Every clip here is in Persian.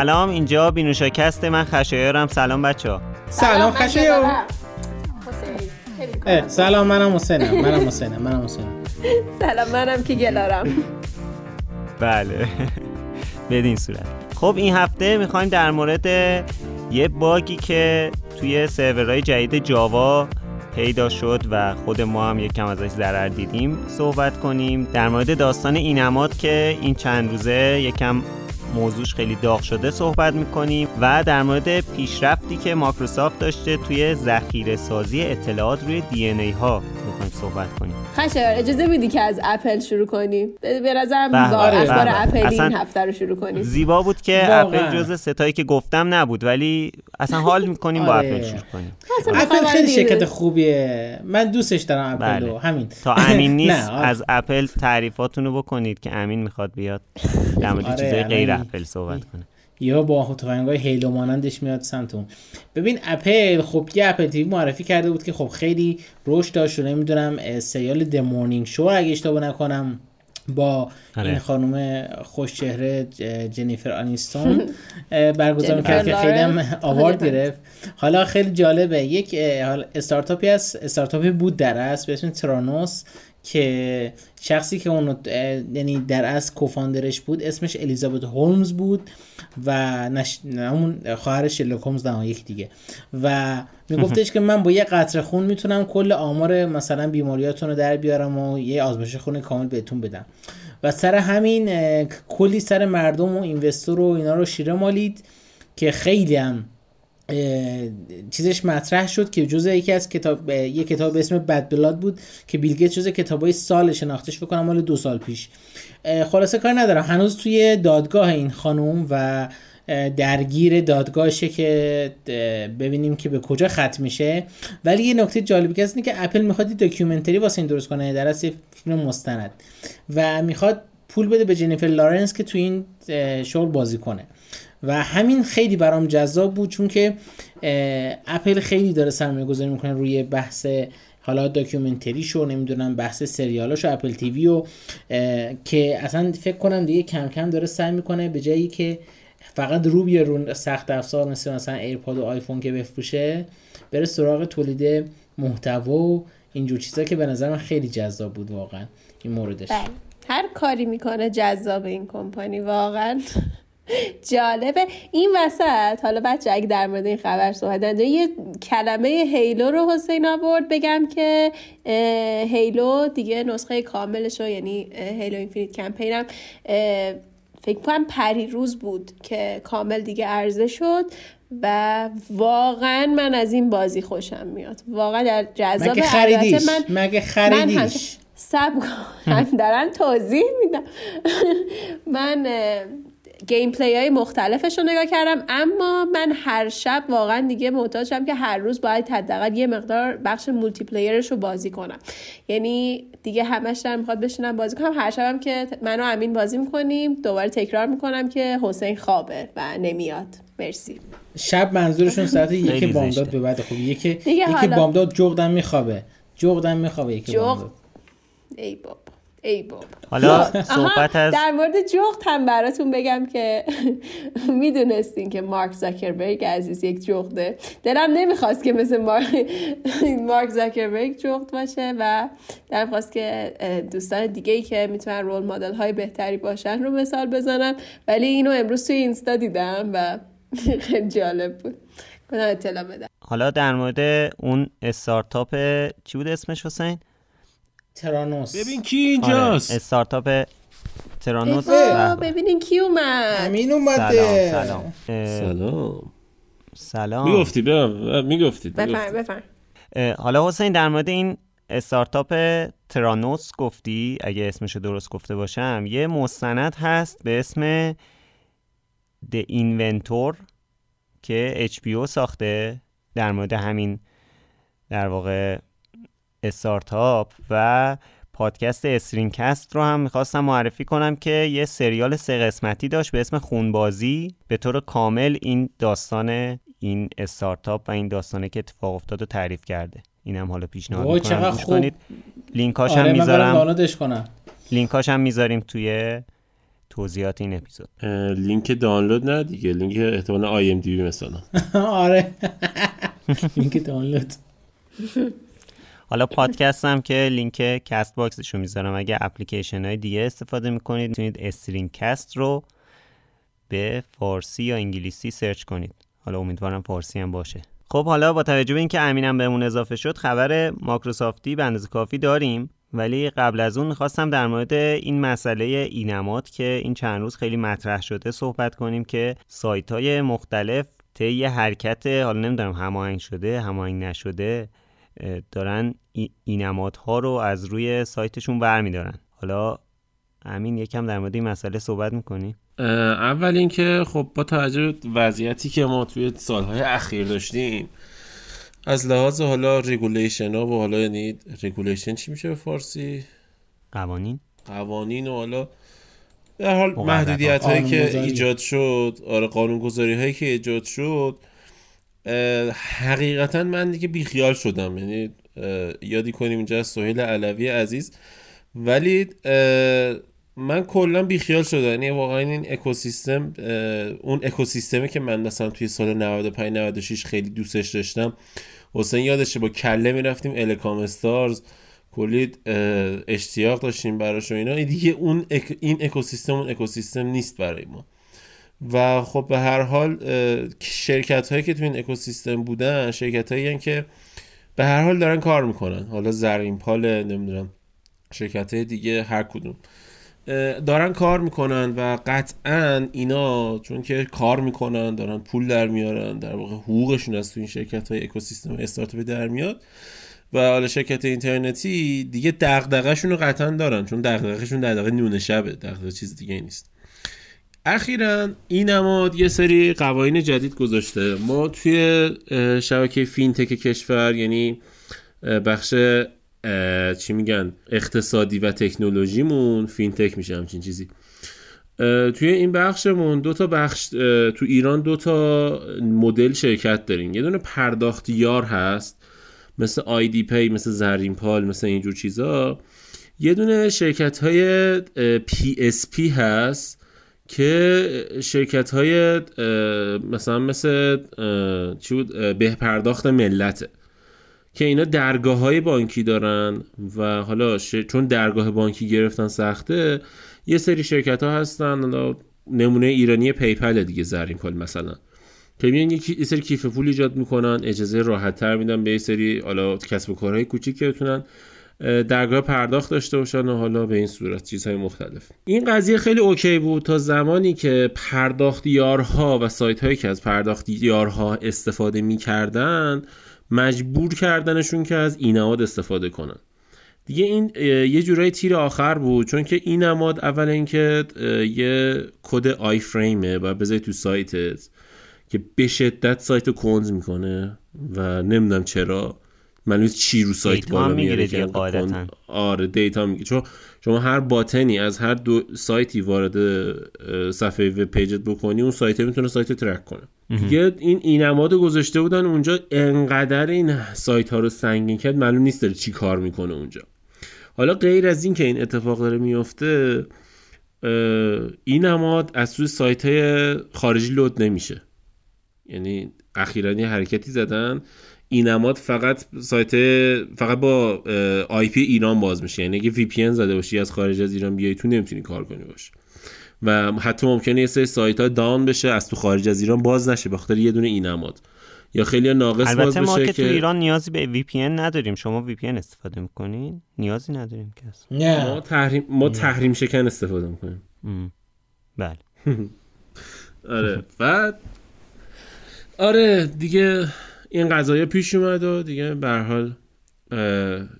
سلام اینجا بینوشاکست من خشایارم. سلام بچه ها سلام خشایار. سلام منم حسینم منم حسینم منم حسینم. سلام منم که گلارم. بله. بدین صورت. خب این هفته می‌خوایم در مورد یه باگی که توی سرورهای جدید جاوا پیدا شد و خود ما هم یکم ازش ضرر دیدیم صحبت کنیم. در مورد داستان اینماد که این چند روزه یکم موضوعش خیلی داغ شده صحبت می‌کنیم و در مورد پیشرفتی که مایکروسافت داشته توی ذخیره سازی اطلاعات روی DNA ها. می‌خوایم صحبت کنیم خشایار اجازه میدی که از اپل شروع کنیم به نظرم بله، اخبار بله. اپل اصلا این هفته رو شروع کنیم زیبا بود که واقعا. اپل جز ستایی که گفتم نبود ولی اصلا حال می‌کنیم با آره. اپل شروع کنیم اصلا اپل خیلی شرکت خوبیه من دوستش دارم اپل بله. رو همین تا امین نیست نه، آره. از اپل تعریفاتون رو بکنید که امین می‌خواد بیاد در مورد آره، چیزای غیر اپل صحبت کنه یا با تفنگای Halo مانندش میاد سمتون ببین اپل خب یه Apple TV معرفی کرده بود که خب خیلی رشد داشت و نمی‌دونم سریال The Morning Show اگه اشتباه نکنم با آره. این خانم خوش چهره جنیفر آنیستون برگزار کرد که خیلی هم. award آره. گرفت حالا خیلی جالبه یک استارتاپی از استارتاپی بود در اصل به اسم ترانوس که شخصی که اونو اه، یعنی در اصل کوفاندرش بود اسمش الیزابت هولمز بود و نش... همون خواهر شرلوک هولمز نه یکی دیگه. و میگفتش که من با یه قطره خون می‌تونم کل آمار مثلا بیماریاتون رو در بیارم و یه آزمایش خون کامل بهتون بدم. و سر همین کلی سر مردم و اینوستور و اینا رو شیره مالید که خیلی هم چیزش مطرح شد که جزء یکی از کتاب یه کتاب به اسم Bad Blood بود که بیل گیتس جزء کتابای سال شناختش بکنم مال دو سال پیش. خلاصه کار ندارم. هنوز توی دادگاه این خانوم و درگیر دادگاهشه که ببینیم که به کجا ختم میشه. ولی یه نکته جالبی که اینه که اپل می‌خواد documentary واسه این درست کنه در اصل فیلم مستند و می‌خواد پول بده به جنیفر لارنس که تو این شغل بازی کنه. و همین خیلی برام جذاب بود چون که اپل خیلی داره سرمایه گذاری می‌کنه روی بحث حالا documentary شو نمی‌دونم بحث سریالاش و Apple TV و که اصلا فکر کنم دیگه کم کم داره سعی می‌کنه به جایی که فقط رو بیاره رو سخت افزار مثل مثلا AirPod و آیفون که بفروشه بره سراغ تولید محتوا و اینجور چیزا که به نظر من خیلی جذاب بود واقعا این موردش بله. هر کاری می‌کنه جذاب این کمپانی واقعا جالبه. این وسط حالا بچه اگه در مورد این خبر صحبت یه کلمه هیلو رو حسین آورد بگم که هیلو دیگه نسخه کاملش رو یعنی هیلو اینفینیت کمپین هم اه، فکر کنم پری روز بود که کامل دیگه عرضه شد و واقعا من از این بازی خوشم میاد. واقعا در جذاب مگه خریدیش؟ من مگه من خریدیش؟ همیشه صبر کن دارن توضیح میدم من gameplay های مختلفش رو نگاه کردم. اما من هر شب واقعا دیگه محتاجم که هر روز باید حداقل یه مقدار بخش multiplayer ش رو بازی کنم. یعنی دیگه همش دارم می‌خواد بشینم بازی کنم. هر شبم که من و امین بازی می‌کنیم دوباره تکرار می‌کنم که حسین خوابه و نمیاد. مرسی. شب منظورشون ساعت یک بامداد. به بعد خوبی یک یک بامداد جغدم میخوابه. جغدم میخوابه یک. بامداد. ای بابا. ای بابا. حالا صحبت از در مورد جغد هم براتون بگم که می‌دونستین که مارک زاکربرگ عزیز یک جغده. دلم نمی‌خواست که مثل مارک, مارک زاکربرگ جغد باشه و دلم خواست که دوستان دیگه ای که می‌تونن رول مدل های بهتری باشن رو مثال بزنم. ولی اینو امروز توی اینستا دیدم و خیلی جالب بود. کنم اطلاع بدم حالا در مورد اون استارتاپ چی بود اسمش حسین؟ ترانوس. ببین کی آره اینجاست استارتاپ ترانوس. به به. ببینین کی اومد. همین اومده. سلام سلام. اه، سلام. سلام. می‌گفتی ببین می‌گفتید بفرم بفرم. اه، حالا حسین در مورد این استارتاپ ترانوس گفتی اگه اسمشو درست گفته باشم یه مستند هست به اسم The Inventor که HBO ساخته. در مورد همین در واقع استارتاپ و پادکست استرینکست رو هم می‌خواستم معرفی کنم که یه سریال سه قسمتی داشت به اسم خونبازی. به طور کامل این داستان این استارتاپ و این داستانه که اتفاق افتاد رو تعریف کرده. اینم حالا پیشنهاد می‌کنم. خوب. کنید. لینکاش آره هم می‌ذارم. دانلودش کنم. لینکاش هم می‌ذاریم توی توضیحات این اپیزود. لینک دانلود نه دیگه. لینک احتمال IMDb مثلا. آره. لینک دانلود. حالا پادکست هم که لینک Castbox شو می‌ذارم. اگه اپلیکیشن های دیگه استفاده می‌کنید می‌تونید StringCast رو به فارسی یا انگلیسی search کنید. حالا امیدوارم فارسی هم باشه. خب حالا با توجه به اینکه امینم بهمون اضافه شد خبر مایکروسافتی به اندازه کافی داریم. ولی قبل از اون می‌خواستم در مورد این مسئله اینماد که این چند روز خیلی مطرح شده صحبت کنیم که سایت های مختلف طی حرکت حالا نمی‌دونم هماهنگ شده هماهنگ نشده دارن ای- اینمادها رو از روی سایتشون برمیدارن حالا امین یکم در مورد این مسئله صحبت می‌کنی؟ اول اینکه خب با توجه به وضعیتی که ما توی سالهای اخیر داشتیم از لحاظ حالا regulation ها و حالا یعنی regulation چی میشه به فارسی قوانین؟ قوانین و حالا به حال. محدودیت هایی که قانونگذاری. ایجاد شد آره قانونگذاری هایی که ایجاد شد حقیقتا من دیگه بیخیال شدم. یعنی یادی کنیم اینجا سهیل علوی عزیز. ولی من کلا بیخیال شدم. یعنی واقعا این اکوسیستم اون اکوسیستمی که من مثلا توی سال 95 96 خیلی دوستش داشتم. حسین یادشه با کله می‌رفتیم الکام استارز کلی اشتیاق داشتیم براش و اینا. این دیگه اون اک- این اکوسیستم اون اکوسیستم نیست برای ما. و خب به هر حال شرکت هایی که تو این اکوسیستم بودن شرکت هایی که به هر حال دارن کار می‌کنن. حالا زرین پال نمی‌دونم شرکت های دیگه هر کدوم. دارن کار می‌کنن و قطعا اینا چون که کار می‌کنن دارن پول در میارن در واقع حقوقشون از تو این شرکت های اکوسیستم استارتاپی در میاد. و حالا شرکت اینترنتی دیگه دغدغه‌شون رو قطعا دارن چون دغدغه‌شون دغدغه نون شبه دغدغه چیز دیگه نیست. اخیرا اینماد یه سری قوانین جدید گذاشته. ما توی شبکه fintech کشور یعنی بخش چی میگن اقتصادی و تکنولوژیمون fintech میشه همچین چیزی. توی این بخشمون دو تا بخش تو ایران دو تا مدل شرکت داریم. یه دونه پرداختیار هست مثل IDPay مثل زرین پال مثل اینجور چیزا. یه دونه شرکت های PSP هست. که شرکت های مثلا مثل چی بود؟ اه، به پرداخت ملته که اینا درگاه های بانکی دارن و حالا چون درگاه بانکی گرفتن سخته یه سری شرکت ها هستن نمونه ایرانی PayPal دیگه زرین پال مثلا. که میان یه سری کیف پول ایجاد می‌کنن اجازه راحت تر میدن به یه سری حالا کسب و کارهای کوچیک که بتونن درگاه پرداخت داشته باشن و حالا به این صورت چیزهای مختلف. این قضیه خیلی اوکی بود تا زمانی که پرداختیارها و سایت هایی که از پرداختیارها استفاده می‌کردن مجبور کردنشون که از اینماد استفاده کنن. دیگه این یه جورای تیر آخر بود چون که این نماد اول اینکه یه کد iframe ه و بذاری تو سایتت که به شدت سایت رو می‌کنه و نمی‌دونم چرا. نیست چی رو سایت بالا می‌گیره میاره که قاعدتاً. آره دیتا می‌گیره. چون شما هر button ی از هر دو سایتی وارد صفحه web page ت بکنی اون سایت می‌تونه سایت track کنه. دیگه این اینماد گذاشته بودن اونجا انقدر این سایت ها رو سنگین کرد معلوم نیست داره چی کار می‌کنه اونجا. حالا غیر از این که این اتفاق داره میفته اینماد از سوی سایت های خارجی load نمیشه. یعنی اخیرا یه حرکتی زدن. اینماد فقط سایت فقط با IP ایران باز میشه. یعنی اگه VPN زده باشی از خارج از ایران بیای تو نمی‌تونی کار کنی باش. و حتی ممکنه یه سری سایت ها down بشه از تو خارج از ایران باز نشه به خاطر یه دونه اینماد یا خیلی ناقص باز البته ما بشه که تو ایران نیازی به VPN نداریم. شما VPN استفاده می‌کنین؟ نیازی نداریم که اصلا. ما نه تحریم ما تحریم شکن استفاده می‌کنیم. بله. آره. بعد آره دیگه این قضایه پیش اومد و دیگه به حال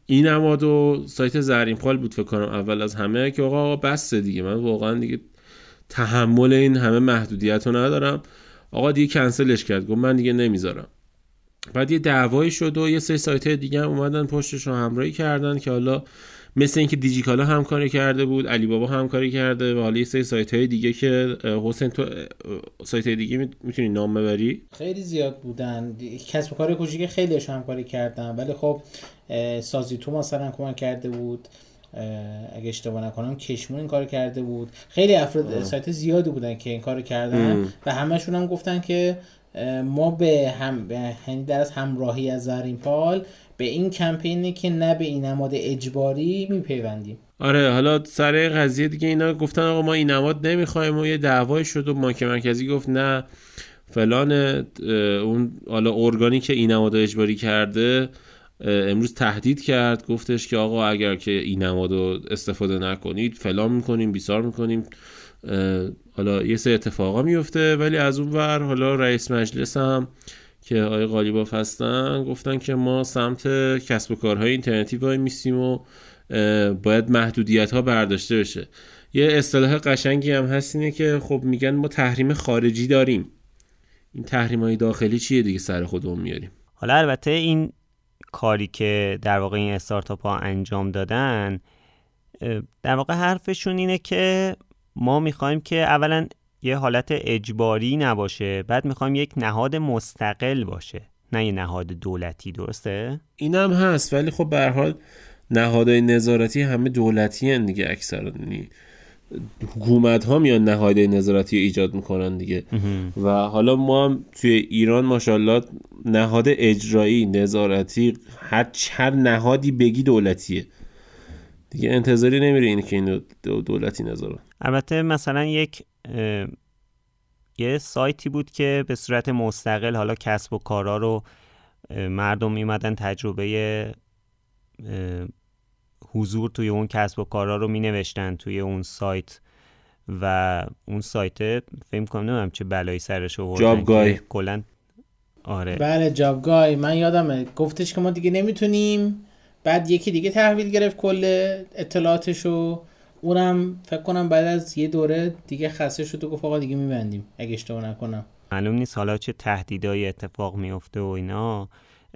این نماد و سایت زرین پال بود فکر کنم اول از همه که آقا بسته دیگه. من واقعا دیگه تحمل این همه محدودیت رو ندارم. آقا دیگه کنسلش کرد. گفت من دیگه نمی‌ذارم. بعد یه دعوایی شد و یه سری سایت دیگه هم اومدن پشتش رو همراهی کردن که حالا مثل اینکه دیجیکالا همکاری کرده بود علی بابا همکاری کرده و حالا یه سری سایت های دیگه که حسین تو سایت های دیگه می‌تونی نام ببری؟ خیلی زیاد بودن. کسب و کار کوچیک خیلیش همکاری کردن. ولی خب سازی تو مثلا کمک کرده بود. اگه اشتباه نکنم کشمون این کار کرده بود. خیلی افراد سایت زیادی بودن که این کار کردن و همشون هم گفتن که ما به هم به یعنی در از همراهی از زرین پال به این کمپینی که نه به این نماد اجباری میپیوندیم. آره حالا سر قضیه دیگه اینا گفتن آقا ما این نماد نمی‌خوایم و یه دعوای شد و بانک مرکزی گفت نه فلان اون حالا ارگانی که این نماد اجباری کرده امروز تهدید کرد گفتش که آقا اگر که این نماد استفاده نکنید فلان می‌کنیم بیسار می‌کنیم حالا یه سه اتفاقا میفته ولی از اون ور حالا رئیس مجلس هم که آقای قالیباف هستن گفتن که ما سمت کسب و کارهای اینترنتی وای میسیم و باید محدودیت ها برداشته بشه. یه اصطلاح قشنگی هم هست اینه که خب میگن ما تحریم خارجی داریم. این تحریم های داخلی چیه دیگه سر خودمون میاریم؟ حالا البته این کاری که در واقع این استارتاپ ها انجام دادن در واقع حرفشون اینه که ما می‌خوایم که اولا یه حالت اجباری نباشه. بعد می‌خوایم یک نهاد مستقل باشه. نه یه نهاد دولتی درسته؟ اینم هست ولی خب به حال نهادهای نظارتی همه دولتی هن دیگه اکثر یعنی حکومت ها میان نهادهای نظارتی ایجاد می‌کنن دیگه. و حالا ما هم توی ایران ماشاءالله نهاد اجرایی نظارتی هر هر نهادی بگی دولتیه. دیگه انتظاری نمیره اینه که این دولتی نظارت. البته مثلا یک یه سایتی بود که به صورت مستقل حالا کسب و کارا رو مردم میمدن تجربه حضور توی اون کسب و کارا رو می نوشتن توی اون سایت و اون سایت فکر کنم نمی‌دونم چه بلایی سرش آوردن جابگای کلا. آره. بله جابگای من یادمه گفتش که ما دیگه نمی‌تونیم. بعد یکی دیگه تحویل گرفت کل اطلاعاتشو. اونم فکر کنم بعد از یه دوره دیگه خسته شد و گفت آقا دیگه میبندیم اگه اشتباه نکنم. معلوم نیست حالا چه تهدیدایی اتفاق میفته و اینا.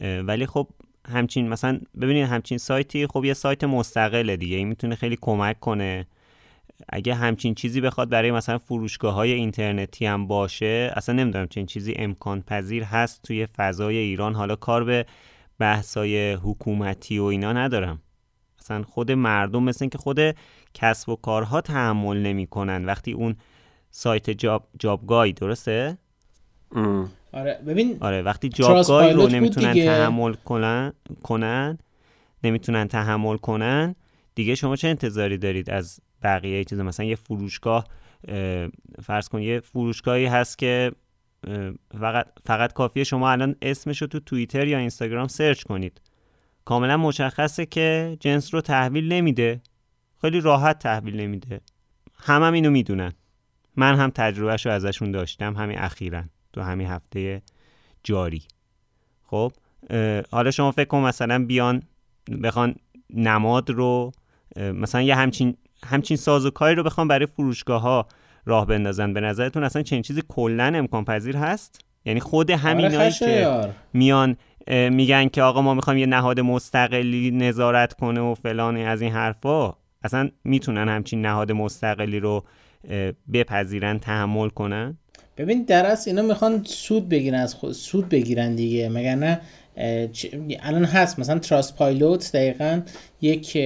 ولی خب همچین مثلا ببینید همچین سایتی خب یه سایت مستقله دیگه این می‌تونه خیلی کمک کنه. اگه همچین چیزی بخواد برای مثلا فروشگاه های اینترنتی هم باشه اصلا نمی‌دونم چنین چیزی امکان پذیر هست توی فضای ایران. حالا کار به بحثای حکومتی و اینا ندارم. اصلا خود مردم مثل که خود کسب و کارها تحمل نمی‌کنن. وقتی اون سایت جاب جابگای درسته؟ آره. ببین آره. وقتی جابگای رو نمی‌تونن تحمل کنن کنن نمی‌تونن تحمل کنن دیگه شما چه انتظاری دارید از بقیه چیز مثلا یه فروشگاه فرض کن یه فروشگاهی هست که فقط فقط کافیه شما الان اسمش رو تو توییتر یا اینستاگرام سرچ کنید. کاملا مشخصه که جنس رو تحویل نمیده. خیلی راحت تحویل نمیده. هم, هم اینو می‌دونن. من هم تجربهش رو ازشون داشتم همین اخیرا تو همین هفته جاری. خب حالا شما فکر کن مثلا بیان بخوان نماد رو مثلا یه همچین همچین سازوکاری رو بخوام برای فروشگاه ها راه بندازن. به نظرتون اصلا چنین چیزی کلا امکان پذیر هست؟ یعنی خود همینایی آره که میان میگن که آقا ما می‌خوایم یه نهاد مستقلی نظارت کنه و فلان از این حرفا. اصلا می‌تونن همچین نهاد مستقلی رو بپذیرن تحمل کنن؟ ببین در اصل اینا می‌خوان سود بگیرن از خود سود بگیرن دیگه. مگر نه الان هست. مثلا تراست پایلوت دقیقا یک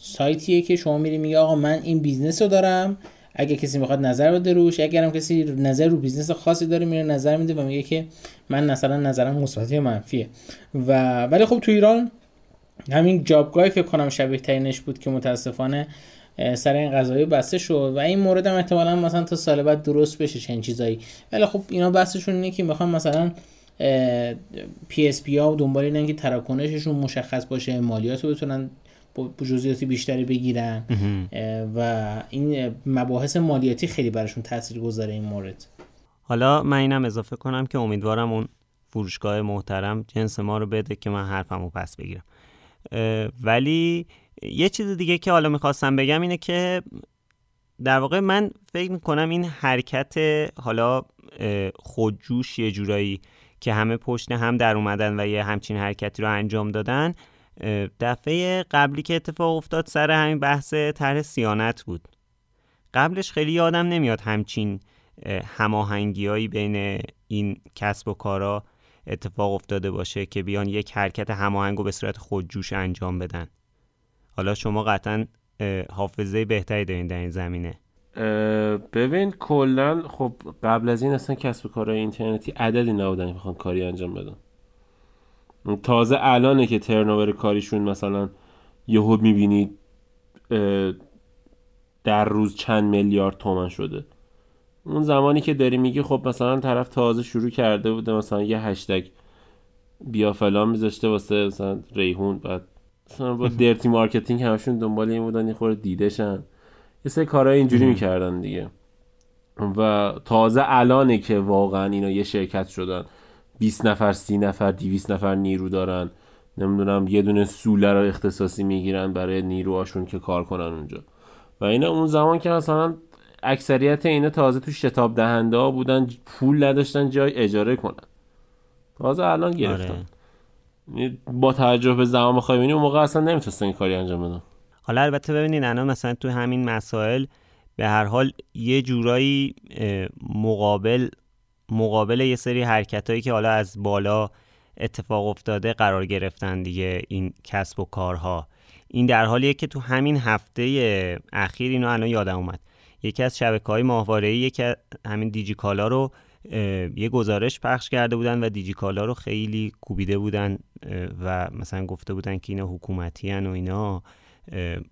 سایتیه که شما میری میگه آقا من این business رو دارم. اگه کسی می‌خواد نظر بده روش. اگرم کسی نظر رو business خاصی داره میره نظر میده و میگه که من مثلا نظرم مثبت منفیه. و ولی خب تو ایران همین جابگای فکر کنم شبیه ترینش بود که متاسفانه سر این قضایی بسته شد و این مورد هم احتمالا مثلا تا سال بعد درست بشه چنین چیزایی. ولی خب اینا بحثشون اینه که می‌خوام مثلا PSP ها و دنبال اینن که تراکنششون مشخص باشه مالیات رو بتونن جزئیات بیشتری بگیرن. و این مباحث مالیاتی خیلی براشون تاثیر گذاره این مورد. حالا من اینم اضافه کنم که امیدوارم اون فروشگاه محترم جنس ما رو بده که من حرفمو پس بگیرم. ولی یه چیز دیگه که حالا می‌خواستم بگم اینه که در واقع من فکر می‌کنم این حرکت حالا خودجوش یه جورایی که همه پشت هم در اومدن و یه همچین حرکتی رو انجام دادن دفعه قبلی که اتفاق افتاد سر همین بحث طرح سیانت بود. قبلش خیلی یادم نمیاد همچین هماهنگیهایی بین این کسب و کارا اتفاق افتاده باشه که بیان یک حرکت هماهنگ به صورت خودجوش انجام بدن. حالا شما قطعا حافظه بهتری دارین در این زمینه. ببین کلا خب قبل از این اصلا کسب کارهای اینترنتی عددی نبودن می‌خوان کاری انجام بدن. تازه الانه که turnover کاریشون مثلا یهو می‌بینید در روز چند میلیارد تومن شده. اون زمانی که داری میگی خب مثلا طرف تازه شروع کرده بوده مثلا یه هشتگ بیا فلان میذاشته واسه مثلا ریحون بعد مثلا با dirty marketing همشون دنبال این بودن یه خورده دیدشن یه سری کارهای اینجوری می‌کردن دیگه. و تازه الانه که واقعا اینا یه شرکت شدن. 20 نفر 30 نفر 200 نفر نیرو دارن. نمی‌دونم یه دونه سوله رو اختصاصی می‌گیرن برای نیروهاشون که کار کنن اونجا. و اینا اون زمان که مثلا اکثریت اینا تازه تو شتاب دهنده ها بودن پول نداشتن جای اجاره کنن. تازه الان گرفتن. آره. با توجه به زمان بخوای اون موقع اصلا نمی‌تونستن این کاری انجام بدن. حالا البته ببینید الان مثلا تو همین مسائل به هر حال یه جورایی مقابل مقابل یه سری حرکت هایی که حالا از بالا اتفاق افتاده قرار گرفتن دیگه این کسب و کارها. این در حالیه که تو همین هفته اخیر اینو الان یادم اومد. یکی از شبکه های ماهواره یکی همین دیجیکالا رو یه گزارش پخش کرده بودن و دیجیکالا رو خیلی کوبیده بودن و مثلا گفته بودن که اینا حکومتی هن و اینا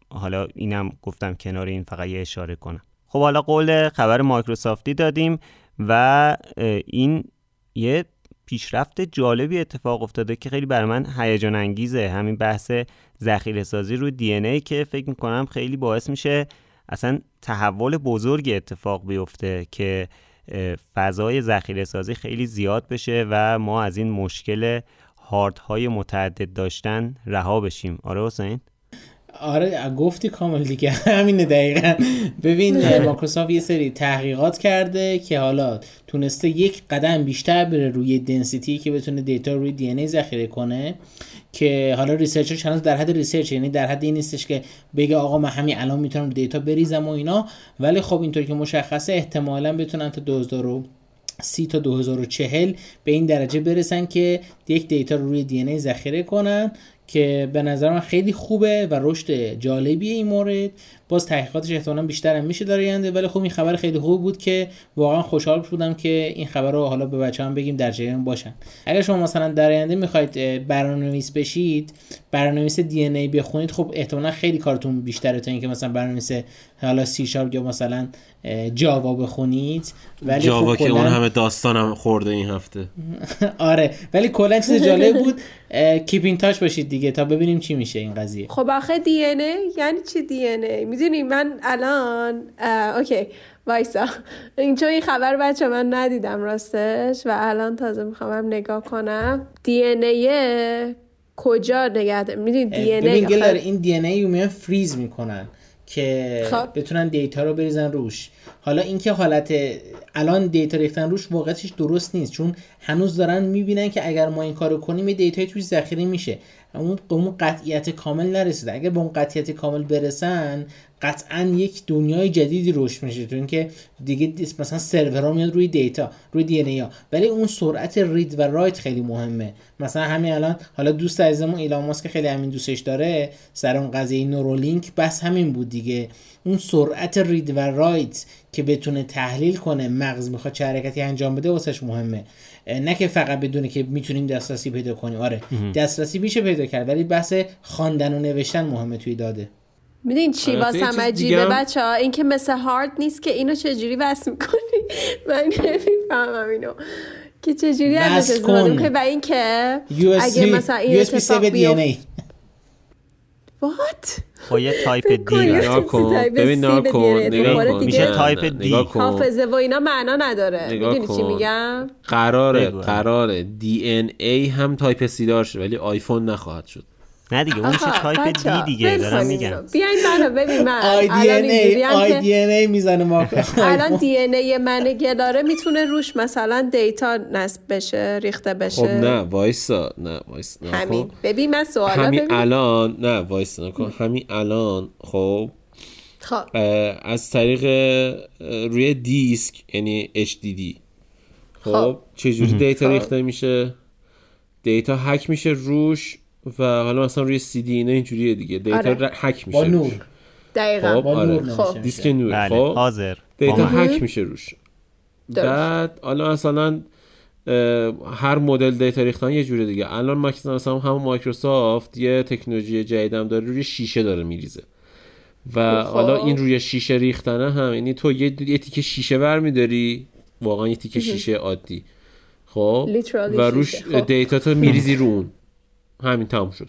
حالا اینم گفتم کنار این فقط یه اشاره کنم. خب حالا قول خبر مایکروسافتی دادیم و این یه پیشرفت جالبی اتفاق افتاده که خیلی برای من هیجان انگیزه. همین بحث ذخیره سازی روی دی که فکر می‌کنم خیلی باعث میشه اصلا تحول بزرگی اتفاق بیفته که فضای ذخیره سازی خیلی زیاد بشه و ما از این مشکل هاردهای متعدد داشتن رها بشیم. آره حسین؟ آره گفتی کامل دیگه. همینه دقیقا. ببین مایکروسافت یه سری تحقیقات کرده که حالا تونسته یک قدم بیشتر بره روی density که بتونه دیتا روی دی ان ای ذخیره کنه که حالا researcher هنوز در حد research یعنی در حد این نیستش که بگه آقا من همین الان می‌تونم دیتا بریزم و اینا. ولی خب اینطور که مشخصه احتمالا بتونن تا 2030 تا 2040 به این درجه برسن که یک دیتا رو روی دی ان ای ذخیره کنن. که به نظر من خیلی خوبه و رشد جالبیه این مورد باز تحقیقاتش احتمالا بیشتر هم میشه در آینده. ولی خب این خبر خیلی خوب بود که واقعا خوشحال بودم که این خبر رو حالا به بچه هم بگیم در جریان باشن. اگر شما مثلا در آینده می‌خواید برنامه‌نویس بشید برنامه‌نویس دی ان ای بخونید خب احتمالا خیلی کارتون بیشتره تا اینکه مثلا برنامه‌نویس حالا سی شارپ یا مثلا جاوا بخونید. ولی جاوا خب که اون همه داستانم خورده این هفته. آره. ولی کلا چیز جالب بود keep in touch باشید دیگه تا ببینیم چی میشه این قضیه. خب آخه دی ان ای یعنی چی دی ان ای؟ می‌دونی من الان اوکی وایسا. این چون این خبر بچه من ندیدم راستش و الان تازه می‌خوام نگاه کنم. دی ان ای کجا نگه می‌دونی دی ان ای این دی ان ای فریز می‌کنن که خب. بتونن دیتا رو بریزن روش. حالا اینکه حالت الان دیتا ریختن روش واقعیتش درست نیست چون هنوز دارن می‌بینن که اگر ما این کارو کنیم یه دیتایی توش ذخیره میشه. اون اون قطعیت کامل نرسیده. اگر به اون قطعیت کامل برسن قطعا یک دنیای جدیدی رشد میشه تو اینکه دیگه مثلا سرورها میاد روی دیتا روی دی ای ولی اون سرعت رید و رایت خیلی مهمه. مثلا همین الان حالا دوست عزیزمون ایلان ماسک خیلی همین دوستش داره. سر اون قضیه نورولینک بس همین بود دیگه. اون سرعت رید و رایت که بتونه تحلیل کنه مغز می‌خواد چه حرکتی انجام بده واسش مهمه. نه که فقط بدونه که می‌تونیم دسترسی پیدا کنیم. آره دسترسی میشه پیدا کرد ولی بحث خواندن و نوشتن مهمه توی داده. میدین چی؟ آره، واسه عجیبه بچه ها. این که مثل هارد نیست که اینو چجوری وصل می‌کنی؟ من نمی‌فهمم اینو. که چجوری ازش استفاده و این که اگه مثلا این اتفاق بیفت What? با یه تایپ دی ببین نگاه میشه تایپ دی حافظه و اینا معنا نداره. می‌دونی چی میگم؟ قراره قراره. دی ان ای هم تایپ سی دار ولی آیفون نخواهد شد. نه دیگه اون میشه تایپ دی دیگه دارم میگم. بیاین منو ببین من آی دی ان ای آی دی ان ای می‌زنه ما الان دی ان ای من گلاره می‌تونه روش مثلا دیتا نصب بشه ریخته بشه. خب نه وایسا نه وایسا همین. خب. ببین من سوالا همین الان نه وایسا نکن همین الان خب. خب. از طریق روی دیسک یعنی HDD خب, خب. چجوری دیتا ریخته میشه؟ دیتا حک میشه روش و حالا مثلا روی سی دی اینا اینجوریه دیگه دیتا آره. حک میشه با نور روش. دقیقا خب، با آره. نور خب. نمیشه دیسک میشه. نور بله خب حاضر دیتا. حک میشه روش. بعد حالا مثلا هر مدل دیتا ریختن یه جوره دیگه الان ماکس- مثلا همون مایکروسافت یه تکنولوژی جدیدم داره روی شیشه داره میریزه و خب. حالا این روی شیشه ریختنه هم یعنی تو یه, یه تیکه شیشه برمیداری واقعا یه تیکه شیشه عادی خب Literally و روش. خب. دیتا تو میریزی رو اون همین تموم شد.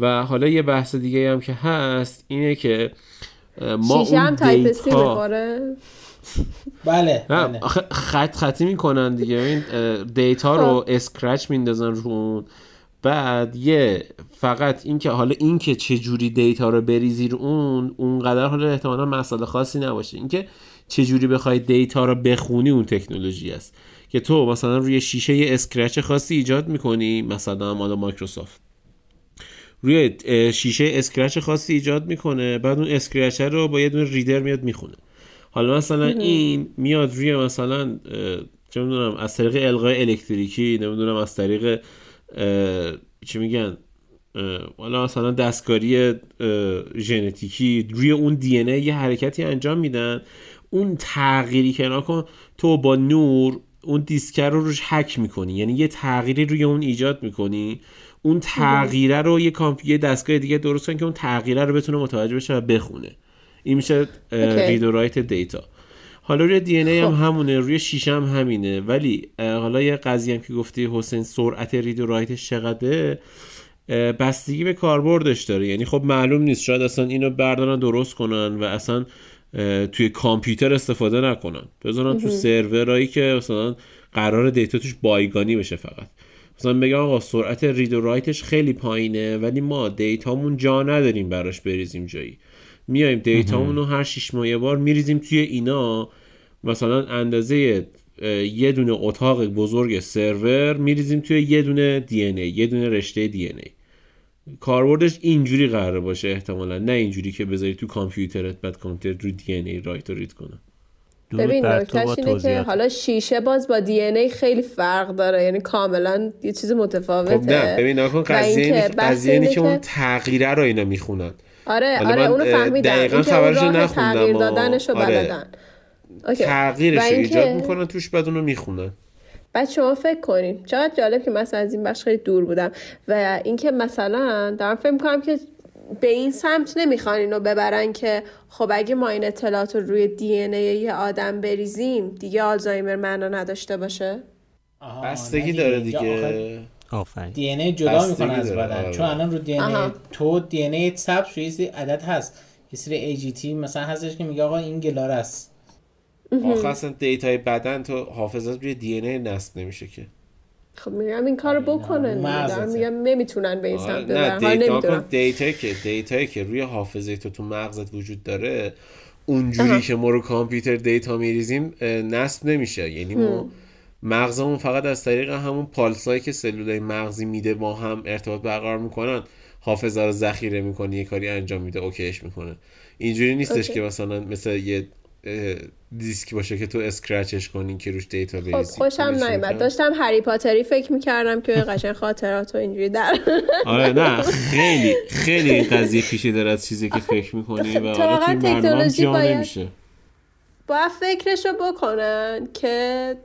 و حالا یه بحث دیگه هم که هست اینه که ما شیشه هم اون Type C بله بله. خط خطی می‌کنن دیگه. این دیتا رو scratch میندازن رو اون بعد یه فقط اینکه حالا اینکه چه جوری دیتا رو بریزی رو اون اونقدر حالا احتمالا مسئله خاصی نباشه. اینکه چه جوری بخوای دیتا رو بخونی اون تکنولوژی است. که تو مثلا روی شیشه یه scratch خاصی ایجاد می‌کنی مثلا مال مایکروسافت. روی شیشه scratch خاصی ایجاد می‌کنه بعد اون scratch رو با یه دونه reader میاد می‌خونه. حالا مثلا این میاد روی مثلا چه می‌دونم از طریق القای الکتریکی نمی‌دونم از طریق چی میگن حالا مثلا دستکاری ژنتیکی روی اون دی ان ای یه حرکتی انجام میدن. اون تغییری که نکن تو با نور اون دیسکه رو روش حک می‌کنی. یعنی یه تغییری روی اون ایجاد می‌کنی. اون تغییره رو یه کامپ یه دستگاه دیگه درست کن که اون تغییره رو بتونه متوجه بشه و بخونه. این میشه. read و write دیتا حالا روی دی هم همونه. روی شیشه هم همینه. ولی حالا یه قضیه هم که گفتی حسین سرعت رید و رایتش چقدره؟ بستگی به کاربردش داره. یعنی خب معلوم نیست. شاید اصلا اینو بردارن درست کنن و اصلا توی کامپیوتر استفاده نکنن. بذارن تو سرورایی که مثلا قرار دیتا توش بایگانی بشه فقط. مثلا بگم آقا سرعت رید و رایتش خیلی پایینه ولی ما دیتامون جا نداریم براش بریزیم جایی. میایم دیتامون رو هر شیش ماه یه بار میریزیم توی اینا. مثلا اندازه یه دونه اتاق بزرگ سرور میریزیم توی یه دونه دی ای یه دونه رشته دی ای کاربردش اینجوری قرار باشه احتمالا نه اینجوری که بذاری تو کامپیوترت بعد کامپیوتر رو دی ای رایت رو رید کنه. ببین نکتهش اینه که حالا شیشه باز با دی ای خیلی فرق داره یعنی کاملا یه چیز متفاوته. خب نه ببین نکن و قضیه قضیه اینه که اون که- تغییره رو اینا می‌خونن. آره آره اونو فهمیدم. دقیقاً خبرشو راه نخوندم تغییر و- دادنش رو آره. بلدن. اوکی. و تغییرش رو ایجاد می‌کنن توش بعد اونو می‌خونن. بعد شما فکر کنین چقدر جالب که مثلا از این بخش خیلی دور بودم. و اینکه مثلا دارم فکر می‌کنم که به این سمت نمی‌خوان اینو ببرن که خب اگه ما این اطلاعات رو روی دی یه آدم بریزیم دیگه آلزایمر معنا نداشته باشه؟ آها، بستگی داره دیگه. آفرین. دی ان ای جدا می‌کنه از بدن. آره. چون الان رو دی ای. تو دی ان ای ثبت شده عدد هست. یه سری ای جی تی مثلا هستش که میگه آقا این گلاره است. آخه اصلا دیتای بدن تو حافظت روی دی ای نصب نمیشه که. خب میگم این کار رو بکنن میگم نمی‌تونن به این آره، سمت نه ببرن دیتا دیتایی که دیتایی که روی حافظه تو تو مغزت وجود داره اونجوری که ما رو کامپیوتر دیتا میریزیم نصب نمیشه. یعنی ما مغزمون فقط از طریق همون پالسایی که سلولای مغزی میده با هم ارتباط برقرار می‌کنن حافظه رو ذخیره می‌کنه یه کاری انجام میده اوکیش می‌کنه. اینجوری نیستش اوکی. که مثلا مثل یه دیسک باشه که تو scratch ش کنی که روش دیتا خب خوشم نیومد؟ داشتم هری پاتری فکر می‌کردم که قشنگ خاطرات و اینجوری در آره نه خیلی خیلی این قضیه پیچیده داره از چیزی که فکر می‌کنی و واقعا هم تکنولوژی جا باید- نمیشه باید فکرشو بکنن که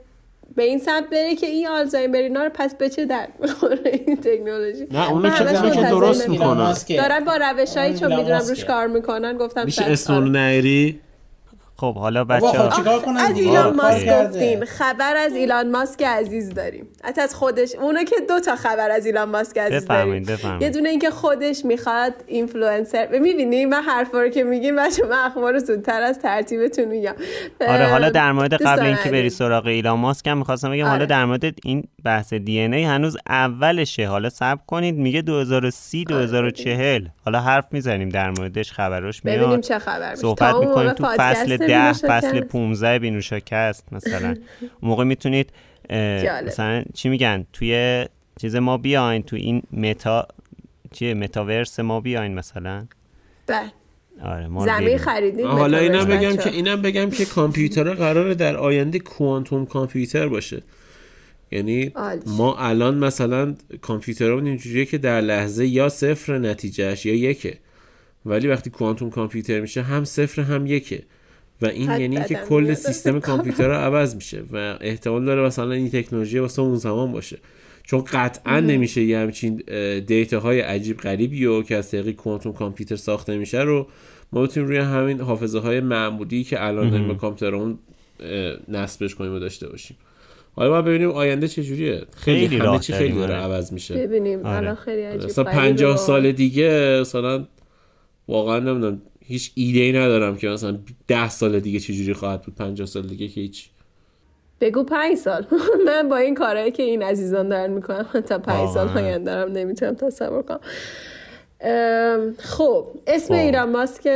به این سمت بره که این آلزایمر اینا رو پس به چه درد می‌خوره این تکنولوژی نه اونو که درست. می‌کنن. ماسکه. دارن با روش هایی چون می‌دونم. روش کار می‌کنن گفتم میشه شاید اسم آره. رو نهری خب حالا بچه خب چیکار کنن از؟ ایلان کار ماسک کرده. گفتیم خبر از ایلان ماسک عزیز داریم. حتی از خودش اونو که دو تا خبر از ایلان ماسک عزیز داریم. بفرمایید یه دونه اینکه خودش می‌خواد اینفلوئنسر می‌بینی؟ من حرفا رو که میگیم بچه من اخبار رو زودتر از ترتیبتون میگم. آره حالا در مورد قبل اینکه بری. سراغ ایلان ماسک هم می‌خواستم بگم حالا آره. در مورد این بحث دی ای هنوز اولشه. حالا صبر کنید میگه 2030 2040 حالا حرف می‌زنیم در موردش خبراش ببینیم میاد چه خبر میشه. صحبت می‌کنیم تو فصل ده. فصل 15 بینوشاکست مثلا اون موقع می‌تونید. مثلا چی میگن توی چیز ما بیاین تو این متا چیه متاورس ما بیاین مثلا بله. آره ما زمین. خریدیم حالا اینم بگم. که اینم بگم که کامپیوتر قراره در آینده کوانتوم کامپیوتر باشه یعنی. ما الان مثلا کامپیوترمون اینجوریه که در لحظه یا صفر نتیجهش یا یکه ولی وقتی کوانتوم کامپیوتر میشه هم صفر هم یکه و این حد یعنی که کل. سیستم کامپیوتر رو عوض میشه و احتمال داره مثلا این تکنولوژی واسه اون زمان باشه. چون قطعا نمیشه یه همچین دیتا های عجیب غریبی و که از طریق کوانتوم کامپیوتر ساخته میشه رو ما بتونیم روی همین حافظه های معمولی که الان داریم به کامپیوترمون نصبش کنیم و داشته باشیم. حالا باید ببینیم آینده چجوریه خیلی, خیلی همه راه چی خیلی داره. عوض میشه. ببینیم. آره. الان خیلی عجیب مثلا غریبه 50 و- سال دیگه مثلا واقعا نمی‌دونم. هیچ ایده ای ندارم که مثلا 10 سال دیگه چجوری خواهد بود 50 سال دیگه که هیچ. بگو پنج سال. من با این کارهایی که این عزیزان دارن می‌کنم تا پنج سال واقعا. آینده دارم نمی‌تونم تصور کنم. خب اسم خب. ایلان ماسک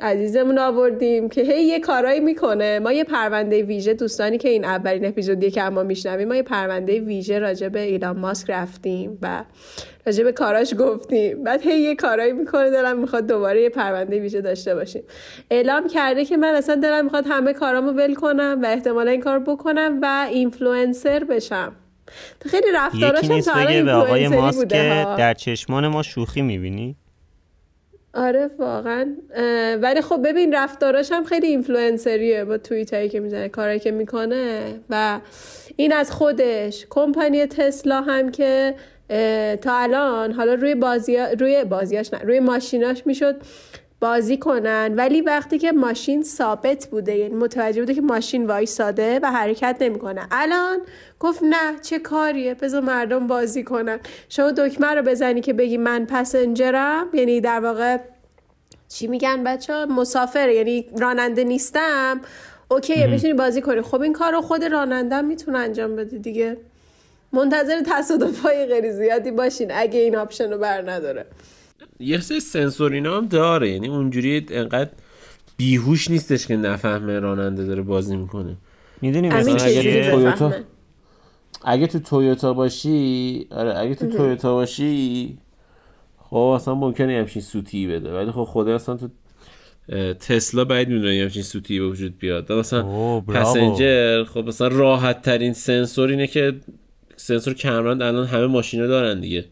عزیزمون آوردیم که هی یه کارایی می‌کنه. ما یه پرونده ویژه دوستانی که این اولین اپیزودیه که از ما میشنوین ما یه پرونده ویژه راجع به ایلان ماسک رفتیم و راجع به کاراش گفتیم. بعد هی یه کارایی می‌کنه دلم می‌خواد دوباره یه پرونده ویژه داشته باشیم. اعلام کرده که من اصلا دلم می‌خواد همه کارامو ول کنم و احتمالا این کار بکنم و اینفلوئنسر بشم. خیلی رفتاراش یکی نیست بگه به آقای ماسک که. در چشمان ما شوخی می‌بینی؟ آره واقعا. ولی خب ببین رفتاراش هم خیلی اینفلوئنسریه با توییت هایی که می‌زنه کارایی که می‌کنه. و این از خودش. کمپانی تسلا هم که تا الان حالا روی بازی روی بازیاش نه روی ماشیناش می‌شد. بازی کنن. ولی وقتی که ماشین ثابت بوده یعنی متوجه بوده که ماشین وایساده و حرکت نمی‌کنه. الان گفت نه چه کاریه؟ بذار مردم بازی کنن. شما دکمه رو بزنی که بگی من passenger م؟ یعنی در واقع چی میگن بچه ها مسافر یعنی راننده نیستم. اوکیه می‌تونی بازی کنی. خب این کار رو خود راننده می‌تونه انجام بده دیگه. منتظر تصادف های غیر زیادی باشین اگه این آپشن رو بر نداره. یه سری سنسور اینا هم داره. یعنی اونجوری انقدر بیهوش نیستش که نفهمه راننده داره بازی می‌کنه. می‌دونی مثلا اگه تویوتا- اگه تو تویوتا باشی آره اگه تو تویوتا باشی خب اصلا ممکنه همچین سوتی بده. ولی خب خدا اصلا تو تسلا بعید می‌دونه همچین سوتی به وجود بیاد. مثلا. پسنجر خب مثلا راحت ترین سنسور اینه که سنسور کمرند الان همه ماشینا دارن دیگه.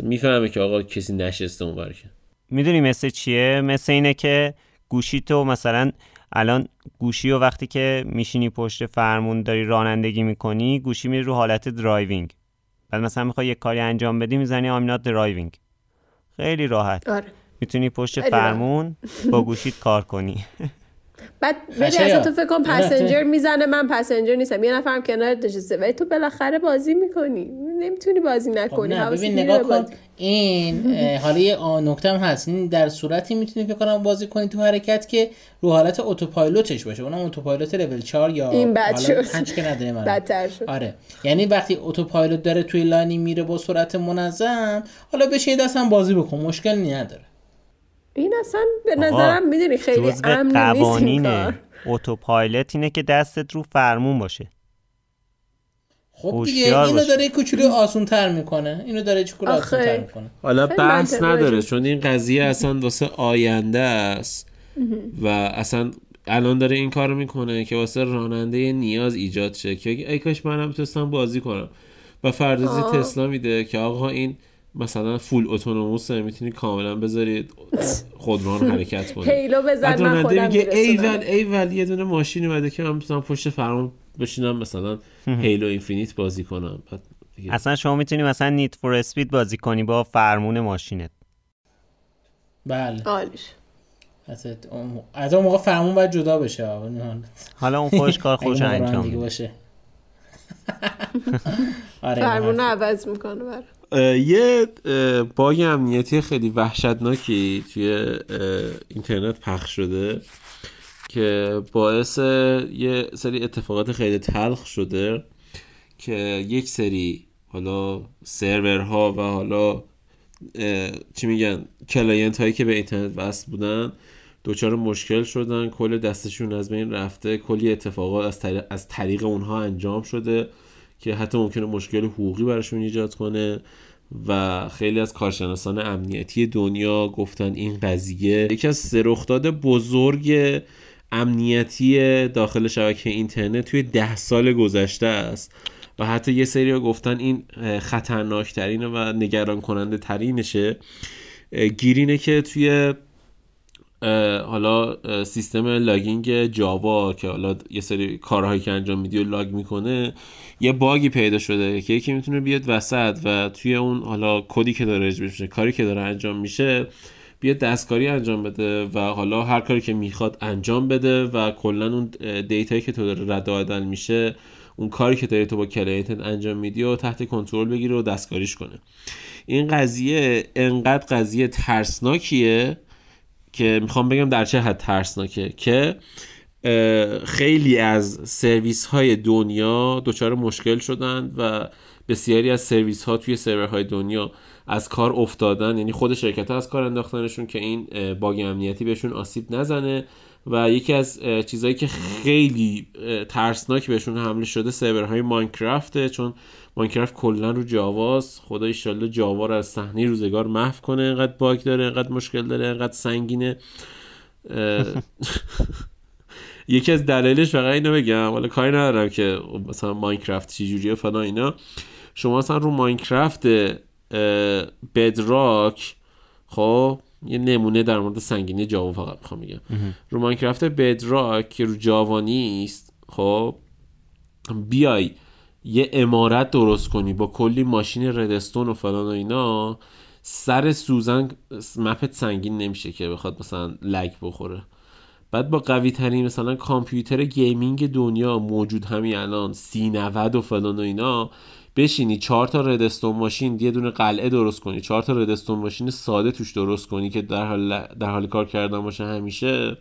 می‌فهمه که آقا کسی نشسته اون ور که. می‌دونی مثل چیه؟ مثل اینه که گوشی تو مثلا الان گوشی و وقتی که میشینی پشت فرمون داری رانندگی می‌کنی گوشی میره رو حالت driving. بعد مثلا می‌خوای یه کاری انجام بدی می‌زنی not driving. خیلی راحت. آره. می‌تونی پشت. فرمون با گوشیت کار کنی. بعد خشایار. اصلا تو فکر کن passenger می‌زنه من passenger نیستم. یه نفرم کنارت نشسته. ولی تو بالاخره بازی می‌کنی. نمی‌تونی بازی خب نکنی. نه حواست ببین نگاه کن. این حالا یه هم هست. این در صورتی می‌تونی فکر کنم بازی کنی تو حرکت که رو حالت اتوپایلوتش باشه. اونم اتوپایلوت لول 4 یا این بد شد. 5 که نداریم الان. بدتر شد. آره. یعنی وقتی اتوپایلوت داره توی لاینی میره با سرعت منظم حالا بشین دست هم بازی بکن. مشکلی نداره. این اصلا به نظرم می‌دونی خیلی جزو امن نیست این قوانین کار. اتوپایلوت اینه که دستت رو فرمون باشه. خب دیگه اینو باشه. داره یه کوچولو آسون تر می‌کنه. اینو داره یه کوچولو. آسون تر می‌کنه. حالا بحث نداره چون این قضیه اصلا واسه آینده است و اصلا الان داره این کارو می‌کنه که واسه راننده نیاز ایجاد شه. که ای کاش منم می‌تونستم بازی کنم. و فردازی. تسلا میده که آقا این مثلا فول اتونوموسه می‌تونی کاملا بذارید خودران حرکت کنه هیلو بزن من خودم میگه ایول ایول یه دونه ماشین اومده که من می‌تونم پشت فرمان بشینم مثلا هیلو اینفینیت بازی کنم. اصلا شما می‌تونی مثلا نیت فور اسپید بازی کنی با فرمون ماشینت. بله. عالیش از اون- از اون موقع فرمون باید جدا بشه. حالا اون خودش کار موقع انجام باشه. آره فرمون. عوض می‌کنه برای یه باگ امنیتی خیلی وحشتناکی توی اینترنت پخش شده که باعث یه سری اتفاقات خیلی تلخ شده که یک سری حالا سرورها و حالا چی میگن client هایی که به اینترنت وصل بودن دچار مشکل شدن کل دستشون از بین رفته کلی اتفاقات از طریق, از طریق اونها انجام شده که حتی ممکنه مشکل حقوقی براشون ایجاد کنه. و خیلی از کارشناسان امنیتی دنیا گفتن این قضیه یکی از سه رخداد بزرگ امنیتی داخل شبکه اینترنت توی ده سال گذشته است. و حتی یه سری گفتن این خطرناکترینه و نگران کننده ترینشه گیرینه که توی حالا سیستم logging جاوا که حالا یه سری کارهایی که انجام میدی و log می‌کنه یه bug ی پیدا شده که یکی می‌تونه بیاد وسط و توی اون حالا کدی که داره اجرا میشه کاری که داره انجام میشه بیاد دستکاری انجام بده و حالا هر کاری که می‌خواد انجام بده و کلا اون دیتایی که تو داره رد و میشه اون کاری که داری تو با client ت انجام میدی و تحت کنترل بگیره و دستکاریش کنه. این قضیه انقدر قضیه ترسناکیه که می‌خوام بگم در چه حد ترسناکه که خیلی از سرویس های دنیا دچار مشکل شدند و بسیاری از سرویس ها توی سرورهای دنیا از کار افتادن. یعنی خود شرکت ها از کار انداختنشون که این باگ امنیتی بهشون آسیب نزنه. و یکی از چیزهایی که خیلی ترسناک بهشون حمله شده سرورهای ماینکرافته چون ماینکرافت کلا رو جاواست خدا ایشالله جاوا رو از صحنه روزگار محو کنه انقدر باگ داره انقدر مشکل داره انقدر سنگینه. یکی از دلایلش فقط اینو بگم حالا کاری ندارم که مثلا ماینکرافت چی جوریه فلان اینا. شما مثلا رو ماینکرافت بدراک خب یه نمونه در مورد سنگینی جاوا فقط می‌خوام بگم. رو ماینکرافت بدراک که رو جاوا نیست خب بیای یه امارت درست کنی با کلی ماشین ردستون و فلان و اینا سر سوزن مپت سنگین نمیشه که بخواد مثلا لگ بخوره. بعد با قوی ترین مثلا کامپیوتر gaming دنیا موجود همین الان سی نود و فلان و اینا بشینی چهار تا redstone ماشین یه دونه قلعه درست کنی چهار تا redstone ماشین ساده توش درست کنی که در حال در حال کار کردن باشه همیشه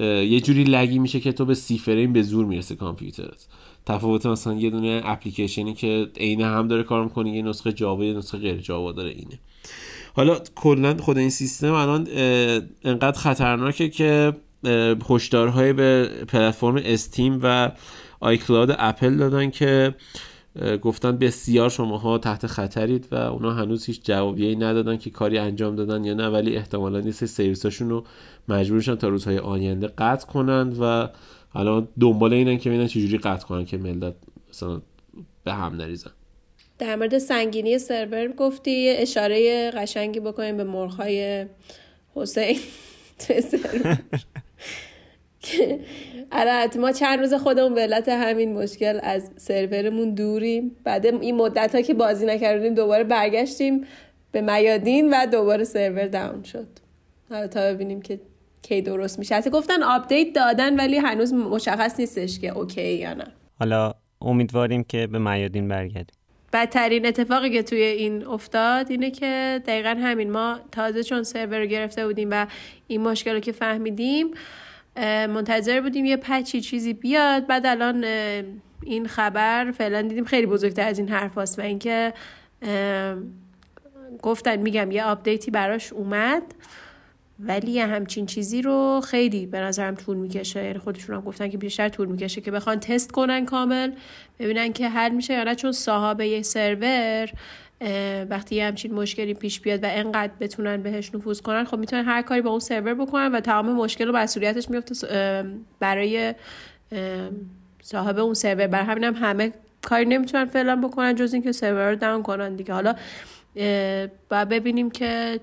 یه جوری laggy میشه که تو به سی فریم به زور می‌رسه کامپیوترت. تفاوت مثلا یه دونه اپلیکیشنی که عین هم داره کار می‌کنه یه نسخه جاوا یه نسخه غیر جاوا داره اینه. حالا کلا خود این سیستم الان انقدر خطرناکه که هشدارهای به پلتفرم استیم و آیکلاود اپل دادن که گفتن بسیار شماها تحت خطرید و اونا هنوز هیچ جوابی ندادن که کاری انجام دادن یا نه ولی احتمالا نیست سرویساشون رو مجبورشن تا روزهای آینده قطع کنند و الان دنبال اینن که ببینن چجوری قطع کنن که ملت مثلا به هم نریزن. در مورد سنگینی سرور گفتی اشاره قشنگی بکنیم به مرغهای حسین. آره ما چند روز خودمون به علت همین مشکل از سرورمون دوریم. بعد این مدت ها که بازی نکردیم دوباره برگشتیم به میادین و دوباره سرور down شد. حالا تا ببینیم که کی درست میشه. حتی گفتن آپدیت دادن ولی هنوز مشخص نیستش که اوکی یا نه. حالا امیدواریم که به میادین برگردیم. بدترین اتفاقی که توی این افتاد اینه که دقیقا همین ما تازه چون سرور رو گرفته بودیم و این مشکل رو که فهمیدیم منتظر بودیم یه پچی چیزی بیاد. بعد الان این خبر فعلا دیدیم خیلی بزرگتر از این حرف و اینکه گفتن میگم یه آپدیتی براش اومد. ولی یه همچین چیزی رو خیلی به نظرم طول می‌کشه. یعنی خودشون هم گفتن که بیشتر طول می‌کشه که بخوان تست کنن کامل ببینن که حل میشه یا نه. چون صاحب یه سرور وقتی یه همچین مشکلی پیش بیاد و انقدر بتونن بهش نفوذ کنن خب می‌تونن هر کاری با اون سرور بکنن و تمام مشکل و مسئولیتش میفته برای صاحب اون سرور. بر همین هم همه کاری نمی‌تونن فعلا بکنن جز اینکه سرور رو داون کنن دیگه. حالا و ببینیم که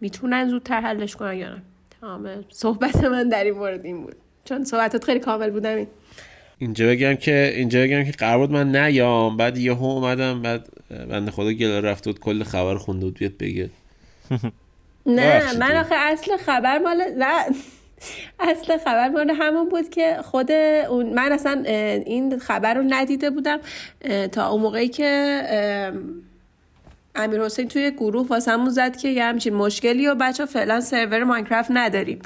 می‌تونن زودتر حلش کنن یا نه. تمام صحبت من در این مورد این بود. چون صحبتات خیلی کامل بودم این اینجا بگم که اینجا بگم که قرار بود من نیام بعد یهو اومدم بعد بنده خدا گل رفت بود کل خبر خونده بود بیاد بگه. نه من آخه اصل خبر مال نه. اصل خبر مال همون بود که خود اون من اصلا این خبر رو ندیده بودم تا اون موقعی که امیر حسین توی گروه واسمون زد که یه همچین مشکلی و بچه فعلا سرور ماینکرافت نداریم.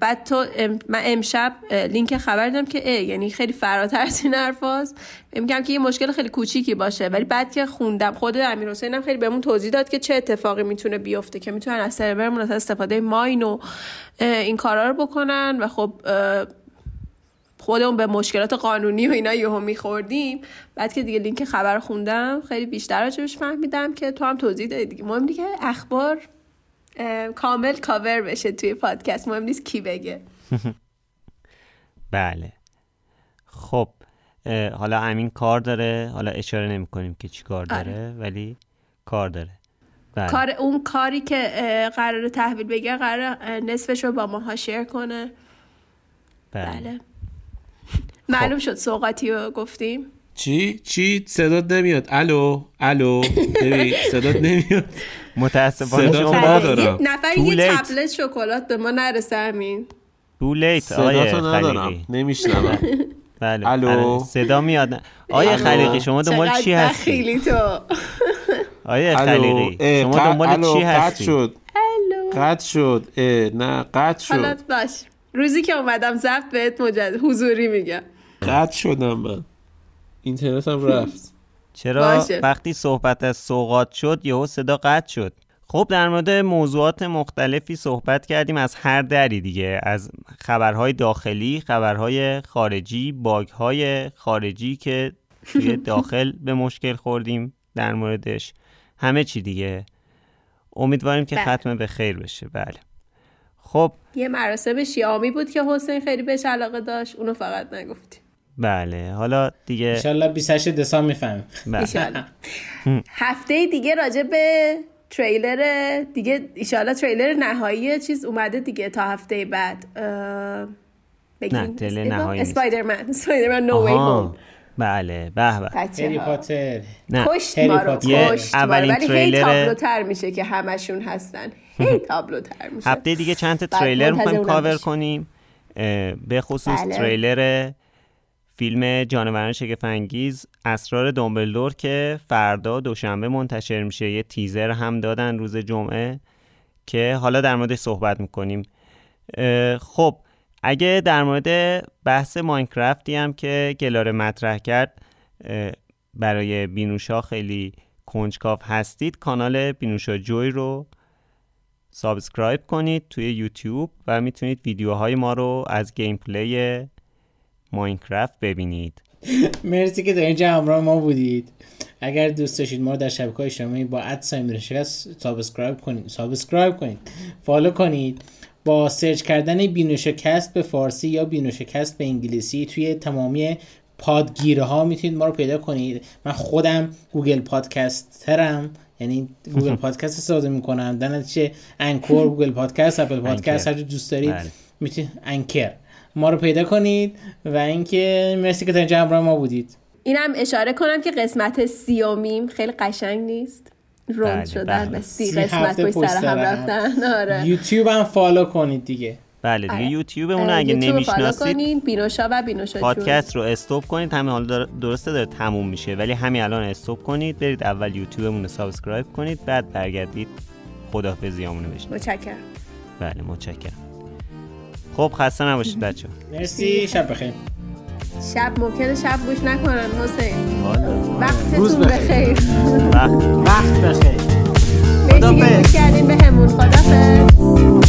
بعد تو من امشب لینک خبر دادم که ای یعنی خیلی فراتر از این حرفاست میگم که یه مشکل خیلی کوچیکی باشه. ولی بعد که خوندم خود امیر حسین هم خیلی بهمون توضیح داد که چه اتفاقی می‌تونه بیفته که می‌تونن از سرورمون از استفاده ماین و این کارا رو بکنن. و خب خودمون به مشکلات قانونی و اینا یهو میخوردیم. بعد که دیگه لینک خبر خوندم خیلی بیشتر راجبش فهمیدم که تو هم توضیح دادی. دیگه مهم دیگه اخبار کامل کاور بشه توی پادکست. مهم نیست کی بگه. بله. خب حالا امین کار داره. حالا اشاره نمی کنیم که چی کار آره. داره ولی کار داره. بله. کار اون کاری که قرار تحویل بگیره قرار نصفش رو با ماها شیر کنه. بله. بله. معلوم شد سوقاتی رو گفتیم. چی؟ چی؟ صدات نمیاد. الو؟ الو؟ ببین صدات نمیاد. متاسفانه شما ندارم. یه نفر یه. تبلت شکلات به ما نرسه همین تو لیت صداتو ندارم. نمیشنوم. بله. الو. صدا میاد. الو. خلیقی شما دنبال چی چقدر هستی؟ بخیلی تو. الو؟ خلیقی شما دنبال چی قطع هستی؟ شد. الو. قطع شد. نه قطع شد. باش. روزی که اومدم زفت بهت مجد حضوری میگم. قطع شدم من. اینترنتم رفت. چرا؟ باشه. وقتی صحبت از سوقات شد یهو صدا قطع شد. خب در مورد موضوعات مختلفی صحبت کردیم از هر دری دیگه از خبرهای داخلی خبرهای خارجی باگهای خارجی که توی داخل به مشکل خوردیم در موردش. همه چی دیگه. امیدواریم که بله. ختم به خیر بشه. بله. خب. یه مراسم شیامی بود که حسین خیلی بهش علاقه داشت. اونو فقط نگفتی. بله. حالا دیگه انشالله 28 دسامبر می‌فهمیم. بله. هفته دیگه راجع به تریلر دیگه ایشالله تریلر نهایی چیز اومده دیگه تا هفته بعد. نه، تریلر نهایی. اسپایدرمن. اسپایدرمن نو وی. هوم بله به به. هری پاتر. نه. کشت ما رو کشت. اولین ولی هی تریلر- تابلوتر میشه که همشون هستن. هی تابلوتر میشه. هفته دیگه چند تا تریلر می‌خوایم کاور. کنیم. به خصوص بله. تریلر فیلم جانوران شگفت‌انگیز اسرار دومبلدور که فردا دوشنبه منتشر میشه. یه تیزر هم دادن روز جمعه که حالا در موردش صحبت می‌کنیم. خب اگه در مورد بحث ماینکرافتی هم که گلاره مطرح کرد برای بینوشا خیلی کنجکاو هستید کانال بینوشا جوی رو subscribe کنید توی یوتیوب و می‌تونید ویدیوهای ما رو از gameplay ماینکرافت ببینید. مرسی که در اینجا همراه ما بودید. اگر دوست داشتید ما رو در شبکه های اجتماعی با at sign بینوشکست subscribe کنید. subscribe کنید. follow کنید. با سرچ کردن بینوشکست به فارسی یا بینوشکست به انگلیسی توی تمامی پادگیر ها می‌تونید ما رو پیدا کنید. من خودم گوگل podcaster م یعنی گوگل پادکست استفاده می‌کنم. در نتیجه انکر گوگل پادکست اپل پادکست. هر دوست دارید بله. می‌تونید انکر. ما رو پیدا کنید و اینکه مرسی که تا اینجا همراه ما بودید. اینم اشاره کنم که قسمت سیومیم خیلی قشنگ نیست. روند شدن بله. به سی سی قسمت پشت سر هم. رفتن. آره. یوتیوب هم follow کنید دیگه. بله دیگه آره. یوتیوبمون اگه یوتیوب رو follow نمی‌شناسید بینوشا و بینوشا. پادکست رو stop کنید. همین حالا درسته داره تموم میشه ولی همین الان stop کنید. برید اول یوتیوبمون رو subscribe کنید بعد برگردید. خدافظیامونو بشنید متشکرم. بله متشکرم. خب خسته نباشید بچه مرسی شب بخیر. شب ممکنه شب گوش نکنن حسین. وقتتون بخیر. وقت. بخیر خدا همون خدا